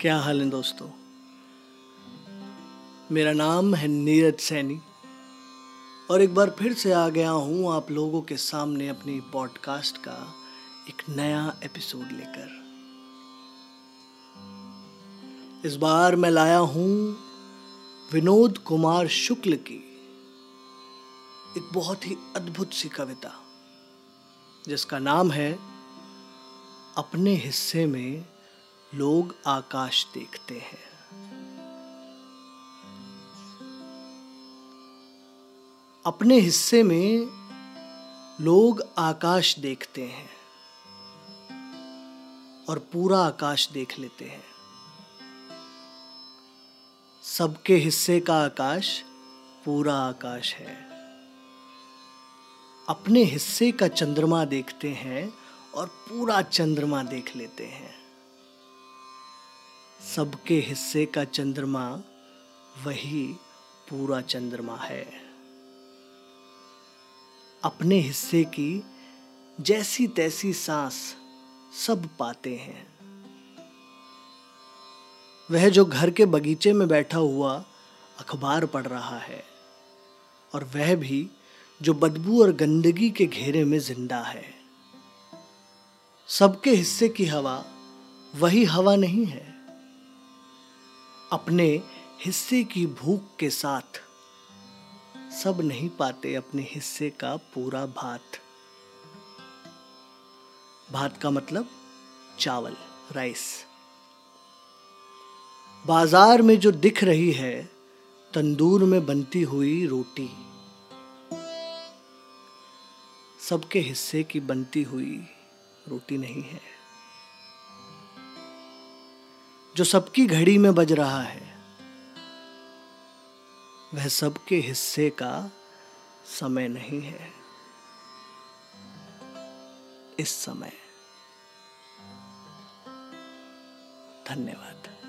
क्या हाल है दोस्तों? मेरा नाम है नीरज सैनी और एक बार फिर से आ गया हूँ आप लोगों के सामने अपनी पॉडकास्ट का एक नया एपिसोड लेकर। इस बार मैं लाया हूँ विनोद कुमार शुक्ल की एक बहुत ही अद्भुत सी कविता, जिसका नाम है, अपने हिस्से में लोग आकाश देखते हैं। अपने हिस्से में लोग आकाश देखते हैं और पूरा आकाश देख लेते हैं। सबके हिस्से का आकाश पूरा आकाश है। अपने हिस्से का चंद्रमा देखते हैं और पूरा चंद्रमा देख लेते हैं। सबके हिस्से का चंद्रमा वही पूरा चंद्रमा है। अपने हिस्से की जैसी तैसी सांस सब पाते हैं। वह जो घर के बगीचे में बैठा हुआ अखबार पढ़ रहा है और वह भी जो बदबू और गंदगी के घेरे में ज़िंदा है। सबके हिस्से की हवा वही हवा नहीं है। अपने हिस्से की भूख के साथ। सब नहीं पाते अपने हिस्से का पूरा भात। भात का मतलब चावल, राइस। बाज़ार में जो दिख रही है, तंदूर में बनती हुई रोटी। सबके हिस्से की बनती हुई रोटी नहीं है। जो सबकी घड़ी में बज रहा है, वह सबके हिस्से का समय नहीं है। इस समय। धन्यवाद।